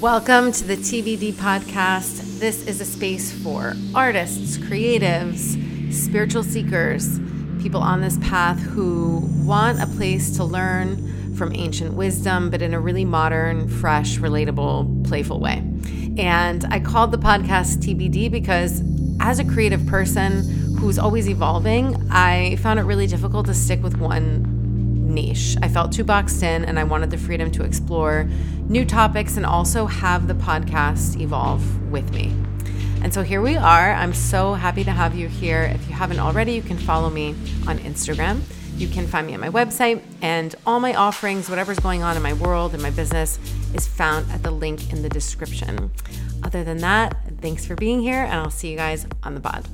Welcome to the TBD podcast. This is a space for artists, creatives, spiritual seekers, people on this path who want a place to learn from ancient wisdom, but in a really modern, fresh, relatable, playful way. And I called the podcast TBD because as a creative person who's always evolving, I found it really difficult to stick with one niche. I felt too boxed in and I wanted the freedom to explore new topics and also have the podcast evolve with me. And so here we are. I'm so happy to have you here. If you haven't already, you can follow me on Instagram. You can find me at my website, and all my offerings, whatever's going on in my world and my business, is found at the link in the description. Other than that, thanks for being here, and I'll see you guys on the pod.